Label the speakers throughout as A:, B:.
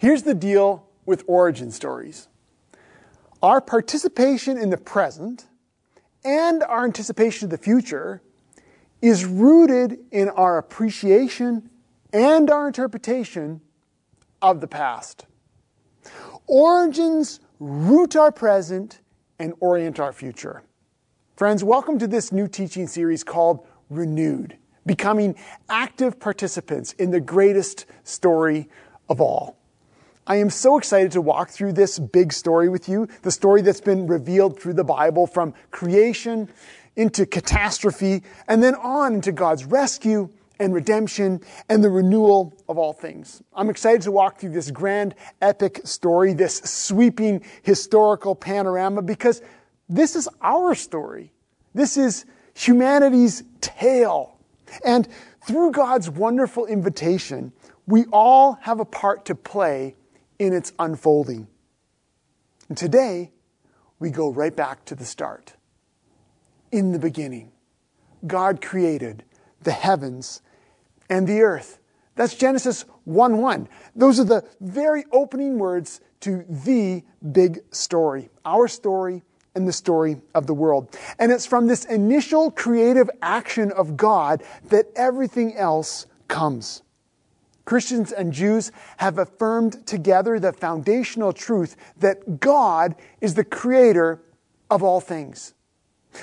A: Here's the deal with origin stories our participation in the present and our anticipation of the future is rooted in our appreciation and our interpretation of the past. Origins root our present and orient our future. Friends, welcome to this new teaching series called Renewed, becoming active participants in the greatest story of all. I am so excited to walk through this big story with you, the story that's been revealed through the Bible from creation into catastrophe and then on into God's rescue and redemption and the renewal of all things. I'm excited to walk through this grand epic story, this sweeping historical panorama, because this is our story. This is humanity's tale. And through God's wonderful invitation, we all have a part to play in its unfolding. And today, we go right back to the start. In the beginning, God created the heavens and the earth. That's Genesis 1 1. Those are the very opening words to the big story, our story and the story of the world. And it's from this initial creative action of God that everything else comes. Christians and Jews have affirmed together the foundational truth that God is the creator of all things.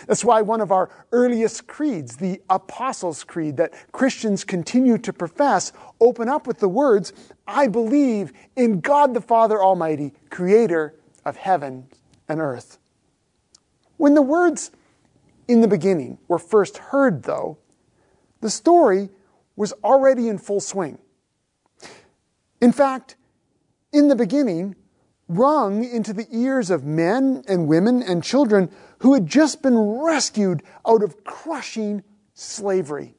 A: That's why one of our earliest creeds, the Apostles' Creed, that Christians continue to profess, open up with the words, I believe in God the Father Almighty, creator of heaven and earth. When the words in the beginning were first heard, though, the story was already in full swing. In fact, in the beginning, rung into the ears of men and women and children who had just been rescued out of crushing slavery.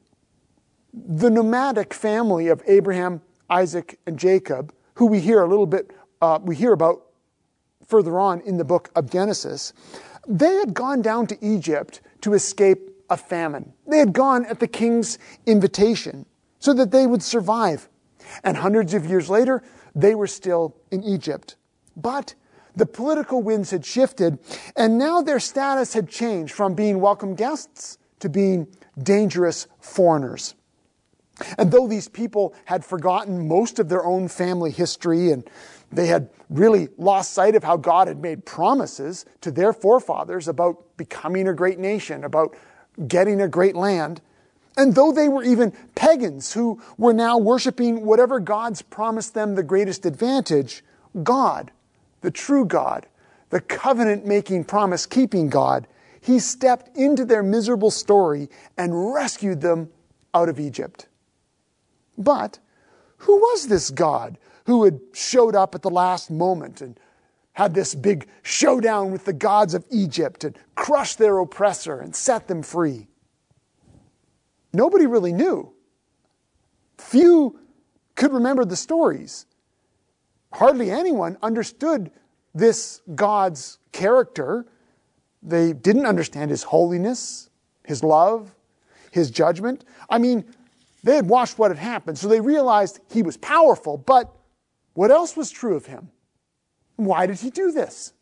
A: The nomadic family of Abraham, Isaac, and Jacob, who we hear a little bit, uh, we hear about further on in the book of Genesis, they had gone down to Egypt to escape a famine. They had gone at the king's invitation so that they would survive. And hundreds of years later, they were still in Egypt. But the political winds had shifted, and now their status had changed from being welcome guests to being dangerous foreigners. And though these people had forgotten most of their own family history and they had really lost sight of how God had made promises to their forefathers about becoming a great nation, about getting a great land, and though they were even pagans who were now worshiping whatever gods promised them the greatest advantage, God, the true God, the covenant making, promise keeping God, he stepped into their miserable story and rescued them out of Egypt. But who was this God who had showed up at the last moment and had this big showdown with the gods of Egypt and crushed their oppressor and set them free? Nobody really knew. Few could remember the stories. Hardly anyone understood this God's character. They didn't understand his holiness, his love, his judgment. I mean, they had watched what had happened, so they realized he was powerful, but what else was true of him? Why did he do this?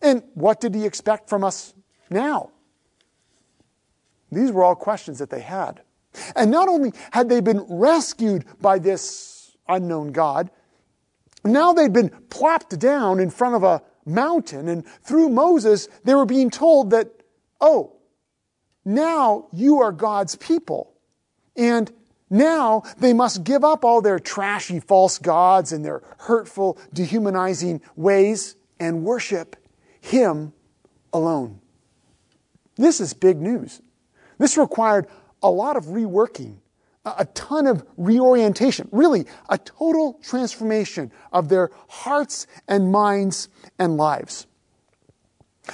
A: And what did he expect from us now? These were all questions that they had. And not only had they been rescued by this unknown God, now they'd been plopped down in front of a mountain, and through Moses, they were being told that, oh, now you are God's people. And now they must give up all their trashy false gods and their hurtful, dehumanizing ways and worship Him alone. This is big news. This required a lot of reworking a ton of reorientation, really a total transformation of their hearts and minds and lives.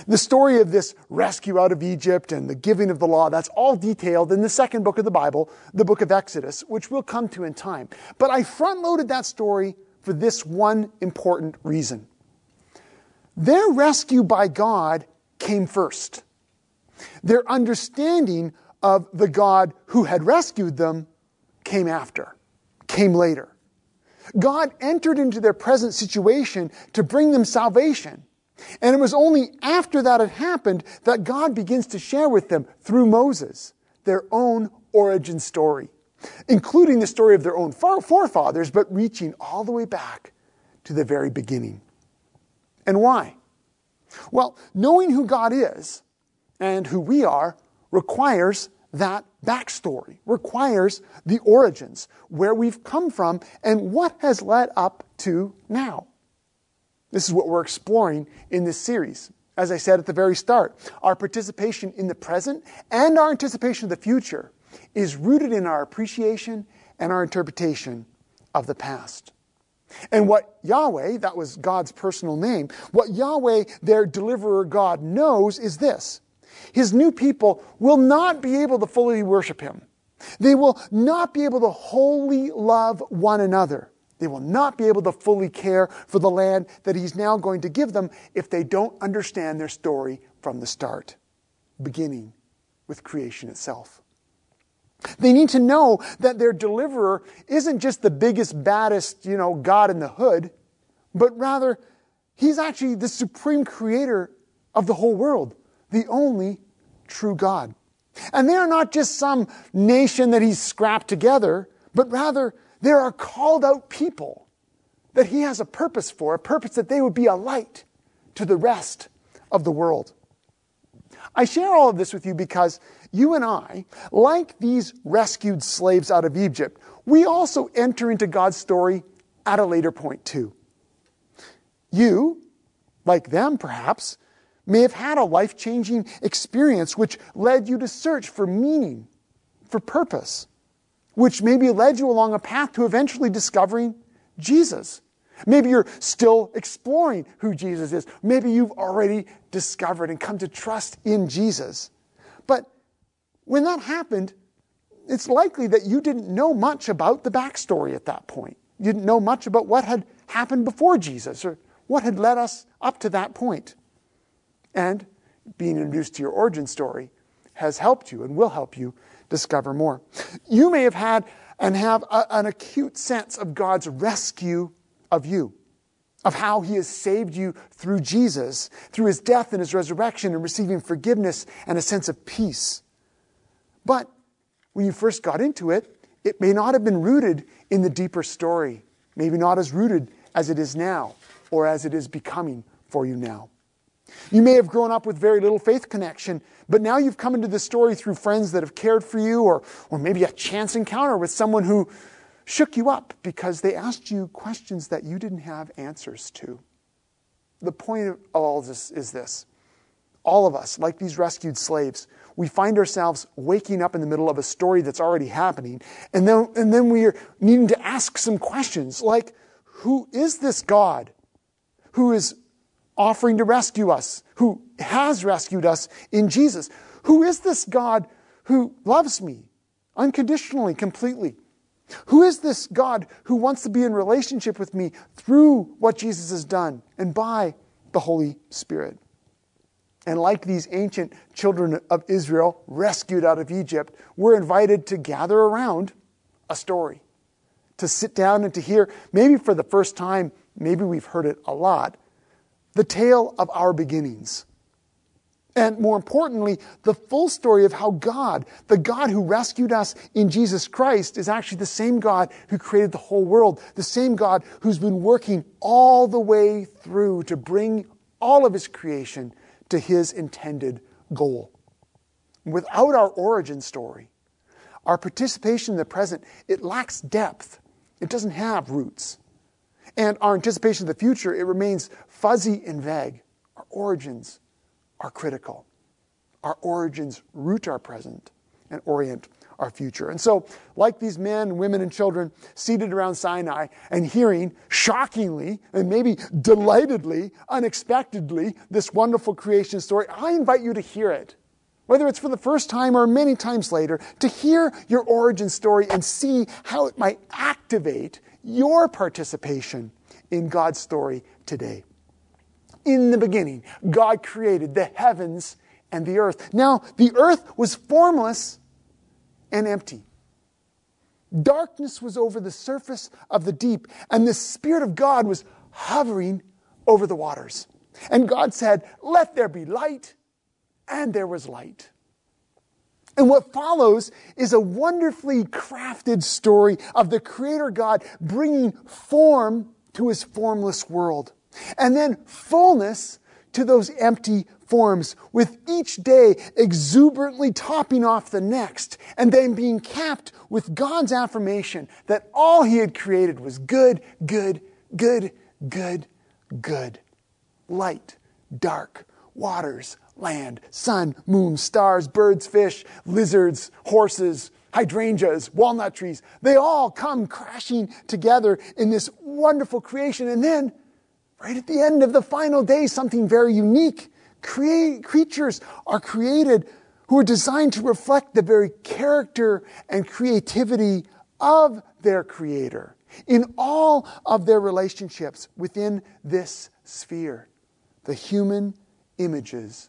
A: The story of this rescue out of Egypt and the giving of the law, that's all detailed in the second book of the Bible, the book of Exodus, which we'll come to in time. But I front loaded that story for this one important reason. Their rescue by God came first. Their understanding of the God who had rescued them came after, came later. God entered into their present situation to bring them salvation. And it was only after that had happened that God begins to share with them through Moses their own origin story, including the story of their own forefathers, but reaching all the way back to the very beginning. And why? Well, knowing who God is and who we are requires that backstory, requires the origins, where we've come from, and what has led up to now. This is what we're exploring in this series. As I said at the very start, our participation in the present and our anticipation of the future is rooted in our appreciation and our interpretation of the past. And what Yahweh, that was God's personal name, what Yahweh, their deliverer God, knows is this. His new people will not be able to fully worship Him. They will not be able to wholly love one another. They will not be able to fully care for the land that He's now going to give them if they don't understand their story from the start, beginning with creation itself. They need to know that their deliverer isn't just the biggest, baddest, you know, God in the hood, but rather he's actually the supreme creator of the whole world, the only true God. And they are not just some nation that he's scrapped together, but rather there are called out people that he has a purpose for, a purpose that they would be a light to the rest of the world. I share all of this with you because you and I, like these rescued slaves out of Egypt, we also enter into God's story at a later point too. You, like them perhaps, may have had a life changing experience which led you to search for meaning, for purpose, which maybe led you along a path to eventually discovering Jesus. Maybe you're still exploring who Jesus is. Maybe you've already discovered and come to trust in Jesus. But when that happened, it's likely that you didn't know much about the backstory at that point. You didn't know much about what had happened before Jesus or what had led us up to that point. And being introduced to your origin story has helped you and will help you discover more. You may have had and have a, an acute sense of God's rescue of you, of how He has saved you through Jesus, through His death and His resurrection, and receiving forgiveness and a sense of peace. But when you first got into it, it may not have been rooted in the deeper story, maybe not as rooted as it is now, or as it is becoming for you now. You may have grown up with very little faith connection, but now you've come into the story through friends that have cared for you, or, or maybe a chance encounter with someone who shook you up because they asked you questions that you didn't have answers to. The point of all this is this all of us, like these rescued slaves, we find ourselves waking up in the middle of a story that's already happening, and then, and then we are needing to ask some questions like, who is this God who is offering to rescue us, who has rescued us in Jesus? Who is this God who loves me unconditionally, completely? Who is this God who wants to be in relationship with me through what Jesus has done and by the Holy Spirit? And like these ancient children of Israel rescued out of Egypt, we're invited to gather around a story, to sit down and to hear, maybe for the first time, maybe we've heard it a lot, the tale of our beginnings. And more importantly, the full story of how God, the God who rescued us in Jesus Christ, is actually the same God who created the whole world, the same God who's been working all the way through to bring all of his creation to his intended goal. Without our origin story, our participation in the present, it lacks depth. It doesn't have roots. And our anticipation of the future, it remains fuzzy and vague. Our origins are critical. Our origins root our present and orient our future. And so, like these men, women, and children seated around Sinai and hearing shockingly and maybe delightedly, unexpectedly, this wonderful creation story, I invite you to hear it. Whether it's for the first time or many times later, to hear your origin story and see how it might activate your participation in God's story today. In the beginning, God created the heavens and the earth. Now, the earth was formless and empty. Darkness was over the surface of the deep, and the Spirit of God was hovering over the waters. And God said, Let there be light, and there was light. And what follows is a wonderfully crafted story of the Creator God bringing form to his formless world, and then fullness to those empty forms, with each day exuberantly topping off the next, and then being capped with God's affirmation that all He had created was good, good, good, good, good. Light, dark, waters, land, sun, moon, stars, birds, fish, lizards, horses, hydrangeas, walnut trees. They all come crashing together in this wonderful creation. And then, right at the end of the final day, something very unique Create, creatures are created who are designed to reflect the very character and creativity of their Creator in all of their relationships within this sphere, the human images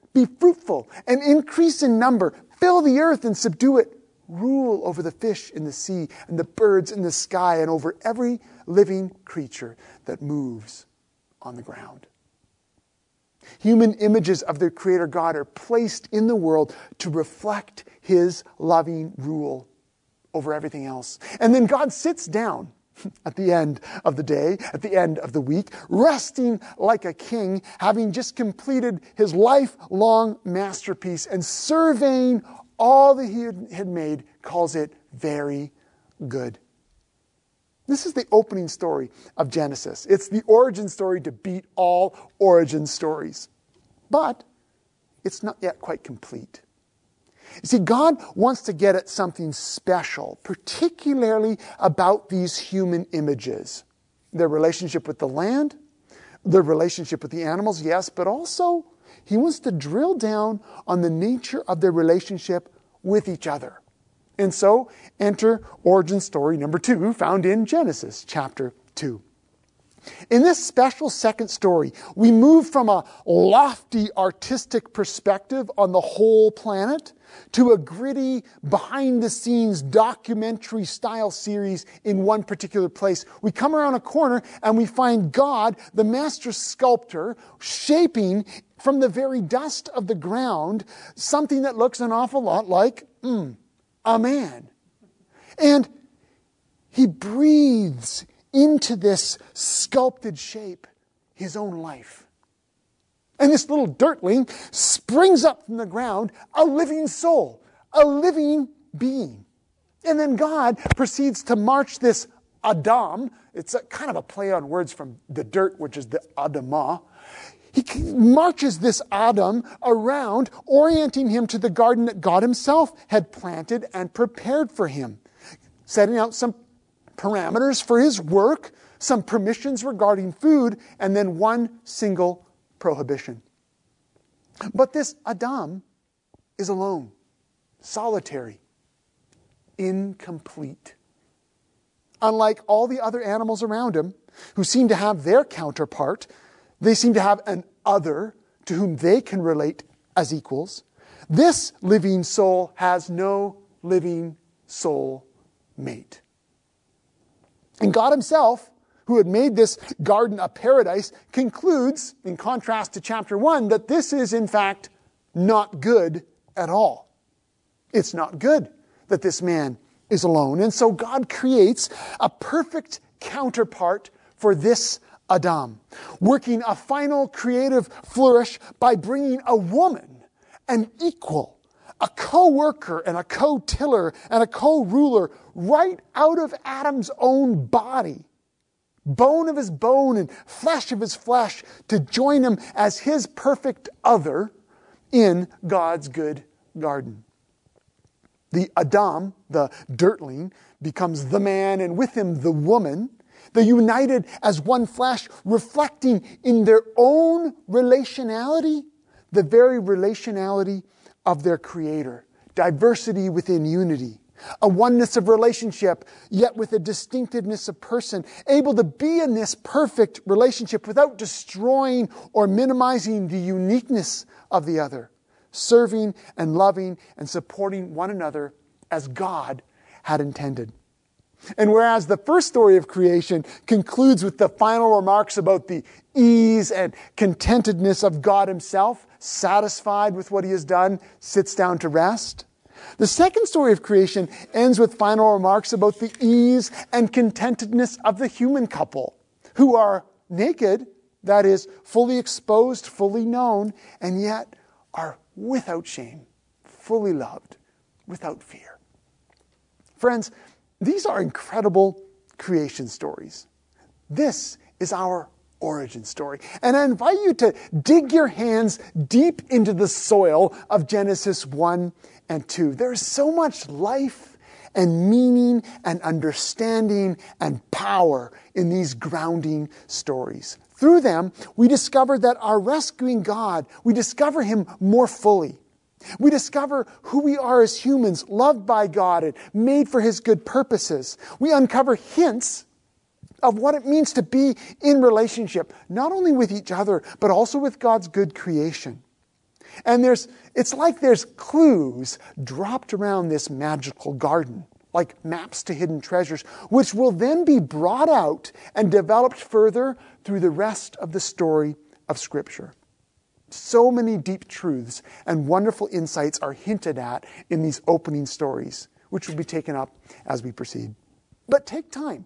A: Be fruitful and increase in number, fill the earth and subdue it rule over the fish in the sea and the birds in the sky and over every living creature that moves on the ground. Human images of their Creator God are placed in the world to reflect His loving rule over everything else. And then God sits down at the end of the day, at the end of the week, resting like a king, having just completed his lifelong masterpiece and surveying all that he had made, calls it very good. This is the opening story of Genesis. It's the origin story to beat all origin stories. But it's not yet quite complete. You see, God wants to get at something special, particularly about these human images their relationship with the land, their relationship with the animals, yes, but also He wants to drill down on the nature of their relationship with each other. And so enter origin story number two, found in Genesis chapter 2. In this special second story, we move from a lofty artistic perspective on the whole planet to a gritty, behind the scenes documentary style series in one particular place. We come around a corner and we find God, the master sculptor, shaping from the very dust of the ground something that looks an awful lot like mm, a man. And he breathes into this sculpted shape his own life. And this little dirtling springs up from the ground, a living soul, a living being. And then God proceeds to march this Adam. It's a, kind of a play on words from the dirt, which is the Adamah. He marches this Adam around, orienting him to the garden that God himself had planted and prepared for him, setting out some parameters for his work, some permissions regarding food, and then one single prohibition. But this Adam is alone, solitary, incomplete. Unlike all the other animals around him, who seem to have their counterpart they seem to have an other to whom they can relate as equals. This living soul has no living soul mate. And God Himself, who had made this garden a paradise, concludes, in contrast to chapter 1, that this is in fact not good at all. It's not good that this man is alone. And so God creates a perfect counterpart for this Adam, working a final creative flourish by bringing a woman, an equal, a co-worker and a co-tiller and a co-ruler right out of Adam's own body, bone of his bone and flesh of his flesh, to join him as his perfect other in God's good garden. The Adam, the dirtling, becomes the man, and with him the woman. They're united as one flesh, reflecting in their own relationality the very relationality of their Creator. Diversity within unity. A oneness of relationship, yet with a distinctiveness of person, able to be in this perfect relationship without destroying or minimizing the uniqueness of the other, serving and loving and supporting one another as God had intended. And whereas the first story of creation concludes with the final remarks about the ease and contentedness of God Himself, satisfied with what He has done, sits down to rest. The second story of creation ends with final remarks about the ease and contentedness of the human couple, who are naked, that is, fully exposed, fully known, and yet are without shame, fully loved, without fear. Friends, these are incredible creation stories. This is our origin story. And I invite you to dig your hands deep into the soil of Genesis 1 and 2. There's so much life and meaning and understanding and power in these grounding stories. Through them, we discover that our rescuing God, we discover Him more fully. We discover who we are as humans, loved by God and made for His good purposes. We uncover hints of what it means to be in relationship, not only with each other, but also with God's good creation. And there's, it's like there's clues dropped around this magical garden, like maps to hidden treasures, which will then be brought out and developed further through the rest of the story of Scripture. So many deep truths and wonderful insights are hinted at in these opening stories, which will be taken up as we proceed. But take time.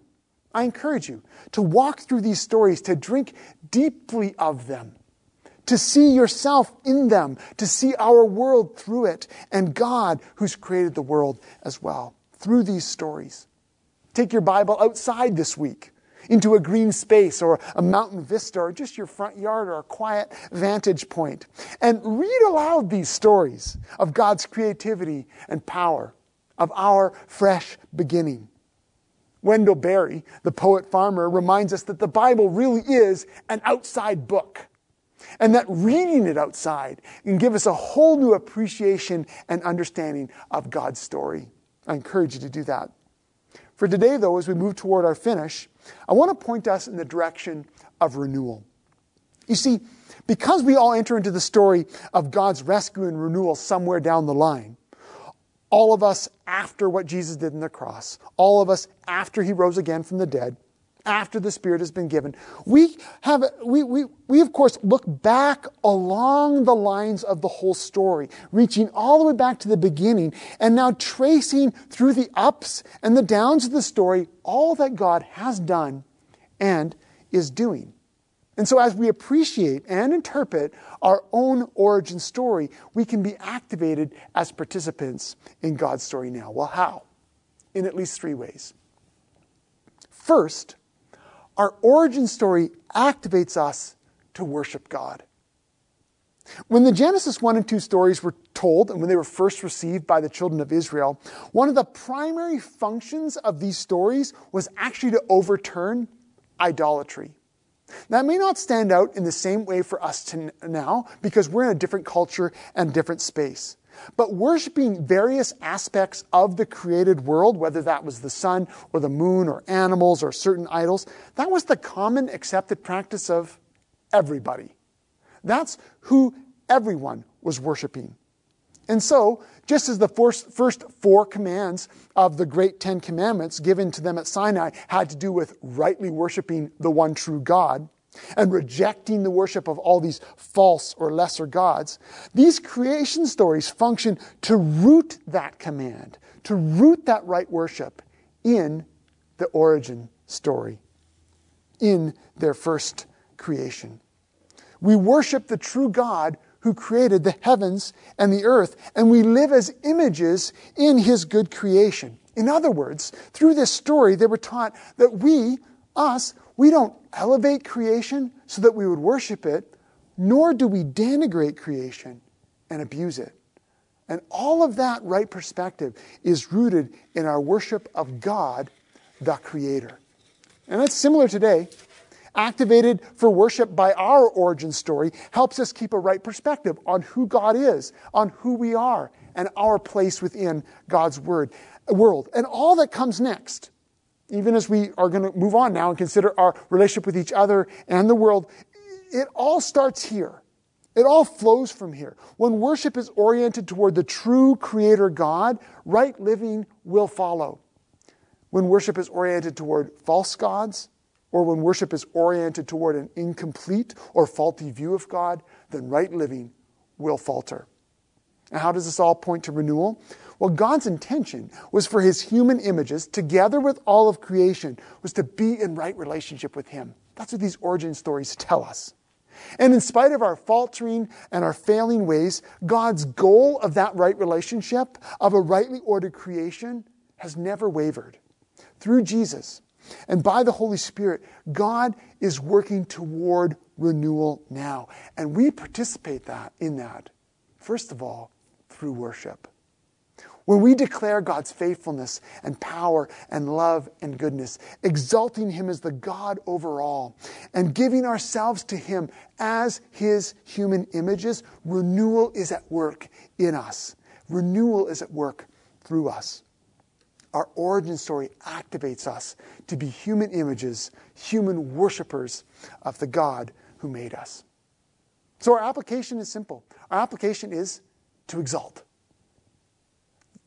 A: I encourage you to walk through these stories, to drink deeply of them, to see yourself in them, to see our world through it, and God who's created the world as well through these stories. Take your Bible outside this week into a green space or a mountain vista or just your front yard or a quiet vantage point and read aloud these stories of God's creativity and power, of our fresh beginning. Wendell Berry, the poet farmer, reminds us that the Bible really is an outside book. And that reading it outside can give us a whole new appreciation and understanding of God's story. I encourage you to do that. For today, though, as we move toward our finish, I want to point us in the direction of renewal. You see, because we all enter into the story of God's rescue and renewal somewhere down the line, all of us after what Jesus did on the cross, all of us after he rose again from the dead, after the Spirit has been given. We have, we, we, we of course look back along the lines of the whole story, reaching all the way back to the beginning and now tracing through the ups and the downs of the story all that God has done and is doing. And so, as we appreciate and interpret our own origin story, we can be activated as participants in God's story now. Well, how? In at least three ways. First, our origin story activates us to worship God. When the Genesis 1 and 2 stories were told and when they were first received by the children of Israel, one of the primary functions of these stories was actually to overturn idolatry. That may not stand out in the same way for us now because we're in a different culture and different space. But worshiping various aspects of the created world, whether that was the sun or the moon or animals or certain idols, that was the common accepted practice of everybody. That's who everyone was worshiping. And so, just as the first four commands of the great Ten Commandments given to them at Sinai had to do with rightly worshiping the one true God, and rejecting the worship of all these false or lesser gods, these creation stories function to root that command, to root that right worship in the origin story, in their first creation. We worship the true God who created the heavens and the earth, and we live as images in his good creation. In other words, through this story, they were taught that we, us, we don't elevate creation so that we would worship it, nor do we denigrate creation and abuse it. And all of that right perspective is rooted in our worship of God, the Creator. And that's similar today. Activated for worship by our origin story helps us keep a right perspective on who God is, on who we are, and our place within God's word, world. And all that comes next even as we are going to move on now and consider our relationship with each other and the world, it all starts here. It all flows from here. When worship is oriented toward the true Creator God, right living will follow. When worship is oriented toward false gods, or when worship is oriented toward an incomplete or faulty view of God, then right living will falter. And how does this all point to renewal? Well, God's intention was for his human images, together with all of creation, was to be in right relationship with him. That's what these origin stories tell us. And in spite of our faltering and our failing ways, God's goal of that right relationship, of a rightly ordered creation, has never wavered. Through Jesus and by the Holy Spirit, God is working toward renewal now. And we participate that in that, first of all, through worship. When we declare God's faithfulness and power and love and goodness, exalting Him as the God over all, and giving ourselves to Him as His human images, renewal is at work in us. Renewal is at work through us. Our origin story activates us to be human images, human worshipers of the God who made us. So our application is simple. Our application is to exalt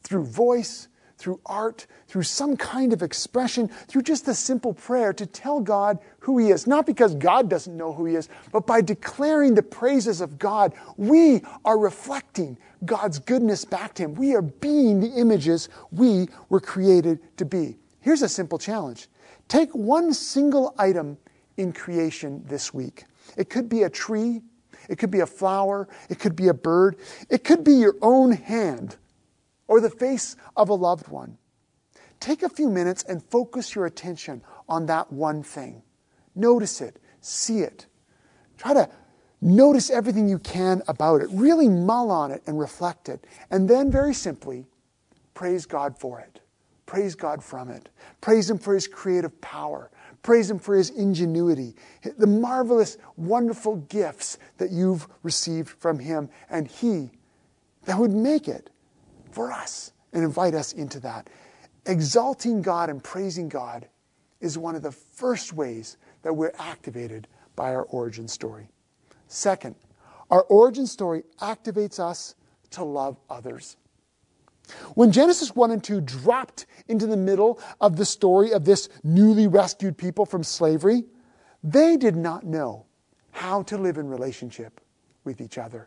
A: through voice, through art, through some kind of expression, through just a simple prayer to tell God who He is. Not because God doesn't know who He is, but by declaring the praises of God, we are reflecting God's goodness back to Him. We are being the images we were created to be. Here's a simple challenge take one single item in creation this week. It could be a tree, it could be a flower, it could be a bird, it could be your own hand or the face of a loved one. Take a few minutes and focus your attention on that one thing. Notice it, see it. Try to notice everything you can about it. Really mull on it and reflect it. And then, very simply, praise God for it. Praise God from it. Praise Him for His creative power. Praise Him for His ingenuity, the marvelous, wonderful gifts that you've received from Him, and He that would make it for us and invite us into that. Exalting God and praising God is one of the first ways that we're activated by our origin story. Second, our origin story activates us to love others. When Genesis 1 and 2 dropped into the middle of the story of this newly rescued people from slavery, they did not know how to live in relationship with each other.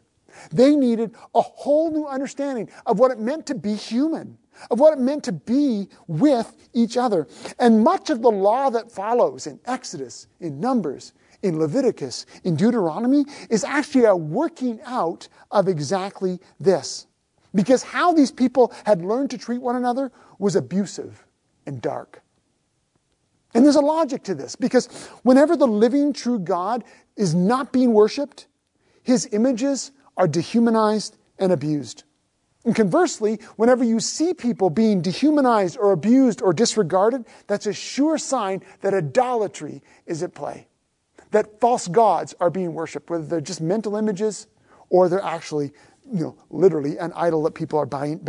A: They needed a whole new understanding of what it meant to be human, of what it meant to be with each other. And much of the law that follows in Exodus, in Numbers, in Leviticus, in Deuteronomy is actually a working out of exactly this. Because how these people had learned to treat one another was abusive and dark. And there's a logic to this because whenever the living true God is not being worshiped, his images are dehumanized and abused. And conversely, whenever you see people being dehumanized or abused or disregarded, that's a sure sign that idolatry is at play. That false gods are being worshiped, whether they're just mental images or they're actually, you know, literally an idol that people are bowing,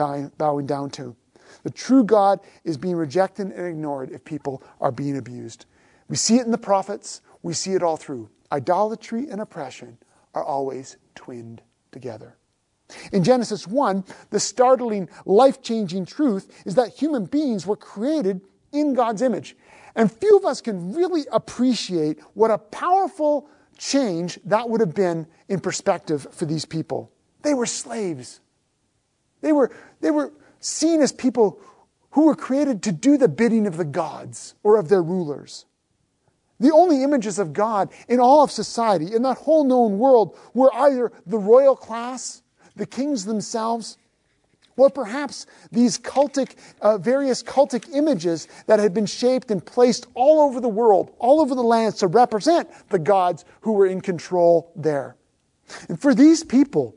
A: down to. The true God is being rejected and ignored if people are being abused. We see it in the prophets, we see it all through. Idolatry and oppression are always twinned together. In Genesis 1, the startling, life changing truth is that human beings were created in God's image. And few of us can really appreciate what a powerful change that would have been in perspective for these people. They were slaves. They were, they were seen as people who were created to do the bidding of the gods or of their rulers. The only images of God in all of society, in that whole known world, were either the royal class, the kings themselves, or perhaps these cultic, uh, various cultic images that had been shaped and placed all over the world, all over the lands to represent the gods who were in control there. And for these people,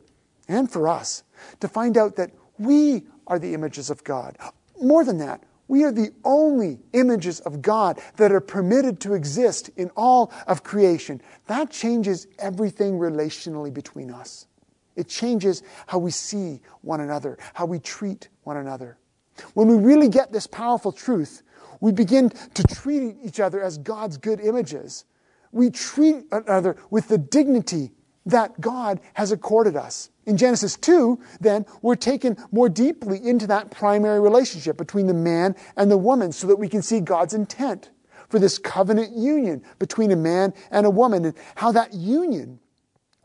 A: and for us, to find out that we are the images of God. More than that, we are the only images of God that are permitted to exist in all of creation. That changes everything relationally between us. It changes how we see one another, how we treat one another. When we really get this powerful truth, we begin to treat each other as God's good images. We treat another with the dignity that God has accorded us. In Genesis 2, then, we're taken more deeply into that primary relationship between the man and the woman so that we can see God's intent for this covenant union between a man and a woman and how that union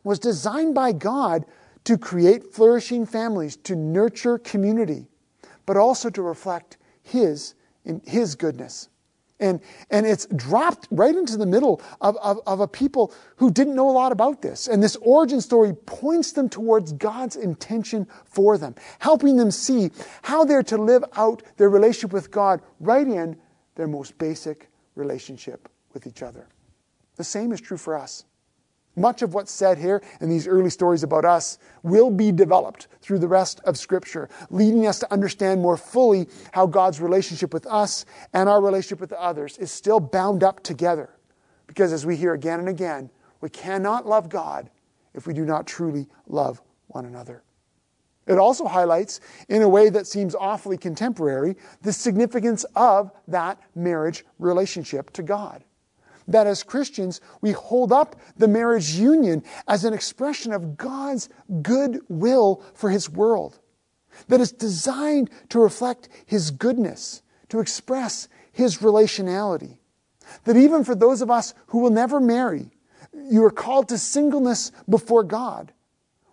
A: was designed by God to create flourishing families, to nurture community, but also to reflect His, His goodness. And, and it's dropped right into the middle of, of, of, a people who didn't know a lot about this. And this origin story points them towards God's intention for them, helping them see how they're to live out their relationship with God right in their most basic relationship with each other. The same is true for us. Much of what's said here in these early stories about us will be developed through the rest of Scripture, leading us to understand more fully how God's relationship with us and our relationship with others is still bound up together. Because as we hear again and again, we cannot love God if we do not truly love one another. It also highlights, in a way that seems awfully contemporary, the significance of that marriage relationship to God that as Christians, we hold up the marriage union as an expression of God's good will for His world, that is designed to reflect His goodness, to express His relationality. That even for those of us who will never marry, you are called to singleness before God.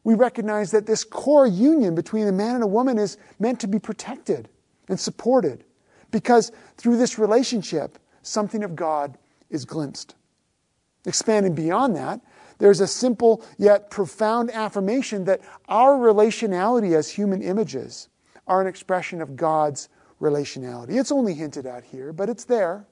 A: We recognize that this core union between a man and a woman is meant to be protected and supported because through this relationship, something of God is glimpsed. Expanding beyond that, there's a simple yet profound affirmation that our relationality as human images are an expression of God's relationality. It's only hinted at here, but it's there.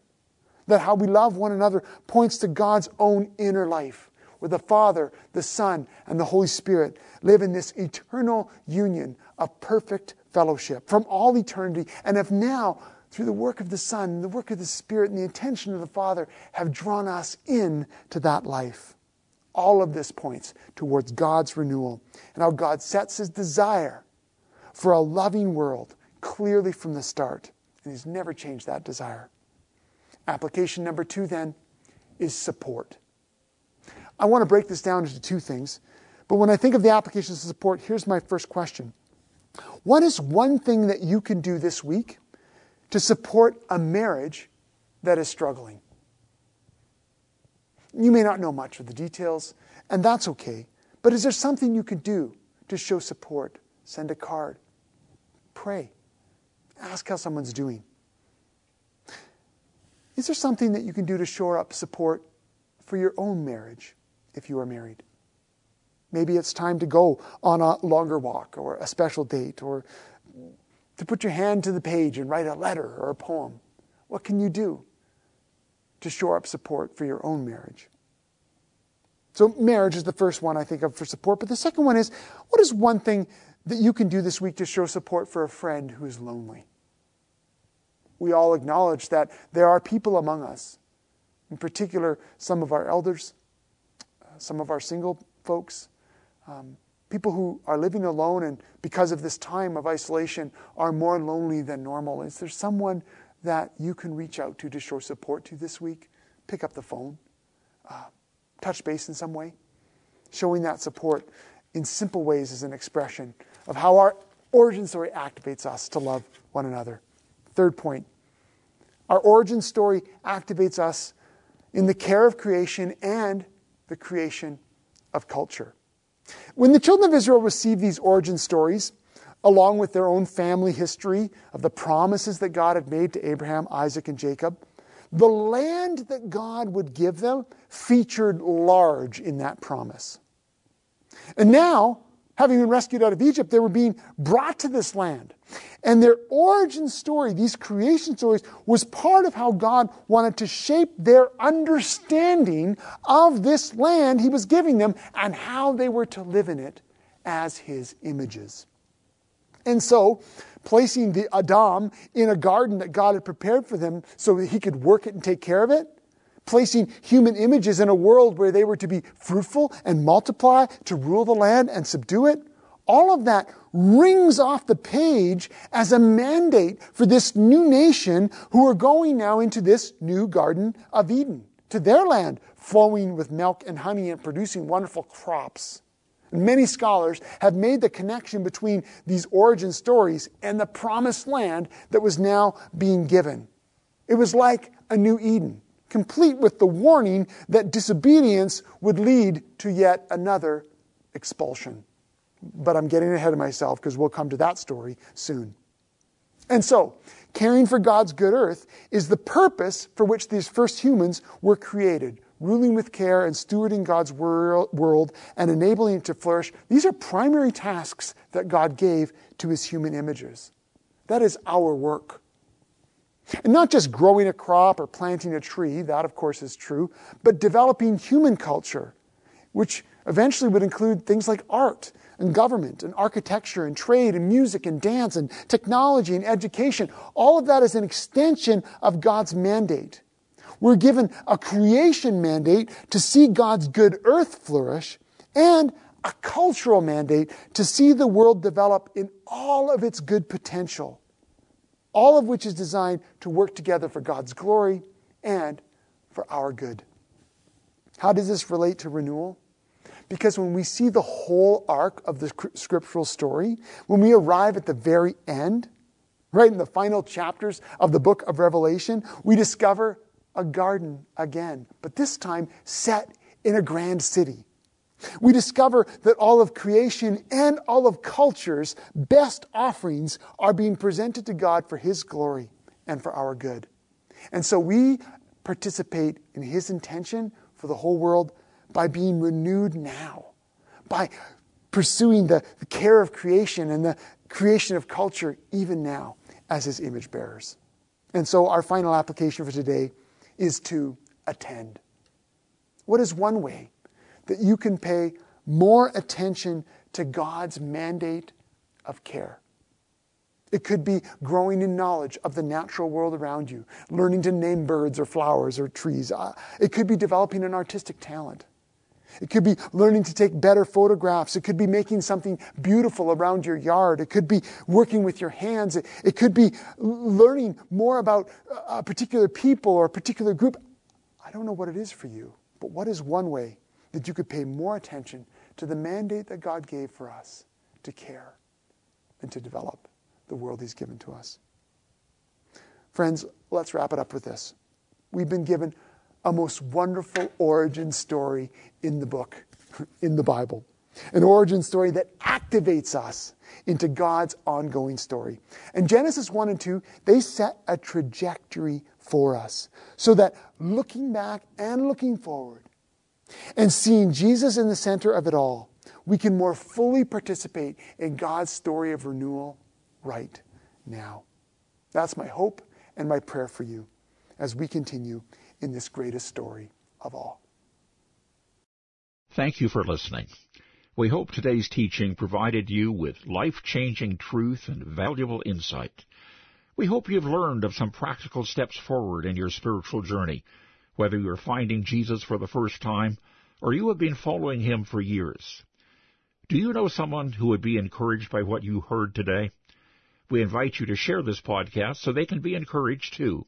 A: That how we love one another points to God's own inner life, where the Father, the Son, and the Holy Spirit live in this eternal union of perfect fellowship from all eternity and have now through the work of the Son, the work of the Spirit, and the intention of the Father, have drawn us in to that life. All of this points towards God's renewal and how God sets his desire for a loving world clearly from the start. And he's never changed that desire. Application number two, then, is support. I want to break this down into two things. But when I think of the applications of support, here's my first question What is one thing that you can do this week to support a marriage that is struggling. You may not know much of the details, and that's okay. But is there something you can do to show support? Send a card, pray, ask how someone's doing. Is there something that you can do to shore up support for your own marriage if you are married? Maybe it's time to go on a longer walk or a special date or to put your hand to the page and write a letter or a poem? What can you do to shore up support for your own marriage? So, marriage is the first one I think of for support. But the second one is what is one thing that you can do this week to show support for a friend who is lonely? We all acknowledge that there are people among us, in particular, some of our elders, uh, some of our single folks, um, people who are living alone and because of this time of isolation are more lonely than normal. Is there someone that you can reach out to to show support to this week? Pick up the phone, uh, touch base in some way. Showing that support in simple ways is an expression of how our origin story activates us to love one another. Third point Our origin story activates us in the care of creation and the creation of culture. When the children of Israel received these origin stories, along with their own family history of the promises that God had made to Abraham, Isaac, and Jacob, the land that God would give them featured large in that promise. And now, having been rescued out of Egypt, they were being brought to this land. And their origin story, these creation stories, was part of how God wanted to shape their understanding of this land He was giving them and how they were to live in it as His images. And so, placing the Adam in a garden that God had prepared for them so that He could work it and take care of it, placing human images in a world where they were to be fruitful and multiply, to rule the land and subdue it. All of that rings off the page as a mandate for this new nation who are going now into this new Garden of Eden, to their land flowing with milk and honey and producing wonderful crops. Many scholars have made the connection between these origin stories and the promised land that was now being given. It was like a new Eden complete with the warning that disobedience would lead to yet another expulsion. But I'm getting ahead of myself because we'll come to that story soon. And so, caring for God's good earth is the purpose for which these first humans were created. Ruling with care and stewarding God's world and enabling it to flourish. These are primary tasks that God gave to his human images. That is our work. And not just growing a crop or planting a tree, that of course is true, but developing human culture, which eventually would include things like art and government and architecture and trade and music and dance and technology and education. All of that is an extension of God's mandate. We're given a creation mandate to see God's good earth flourish and a cultural mandate to see the world develop in all of its good potential all of which is designed to work together for God's glory and for our good. How does this relate to renewal? Because when we see the whole arc of the scriptural story, when we arrive at the very end, right in the final chapters of the book of Revelation, we discover a garden again, but this time set in a grand city. We discover that all of creation and all of culture's best offerings are being presented to God for His glory and for our good. And so we participate in His intention for the whole world by being renewed now, by pursuing the, care of creation and the creation of culture even now as His image bearers. And so our final application for today is to attend. What is one way that you can pay more attention to God's mandate of care. It could be growing in knowledge of the natural world around you, learning to name birds or flowers or trees. Uh, it could be developing an artistic talent. It could be learning to take better photographs. It could be making something beautiful around your yard. It could be working with your hands. It, it could be learning more about a particular people or a particular group. I don't know what it is for you, but what is one way that you could pay more attention to the mandate that God gave for us to care and to develop the world He's given to us. Friends, let's wrap it up with this. We've been given a most wonderful origin story in the book, in the Bible. An origin story that activates us into God's ongoing story. And Genesis 1 and 2, they set a trajectory for us so that looking back and looking forward, and seeing Jesus in the center of it all, we can more fully participate in God's story of renewal right now. That's my hope and my prayer for you as we continue in this greatest story of all.
B: Thank you for listening. We hope today's teaching provided you with life changing truth and valuable insight. We hope you've learned of some practical steps forward in your spiritual journey whether you're finding Jesus for the first time or you have been following him for years. Do you know someone who would be encouraged by what you heard today? We invite you to share this podcast so they can be encouraged too.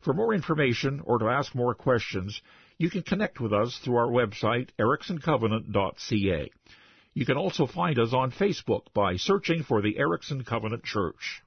B: For more information or to ask more questions, you can connect with us through our website, ericksoncovenant.ca. You can also find us on Facebook by searching for the Erickson Covenant Church.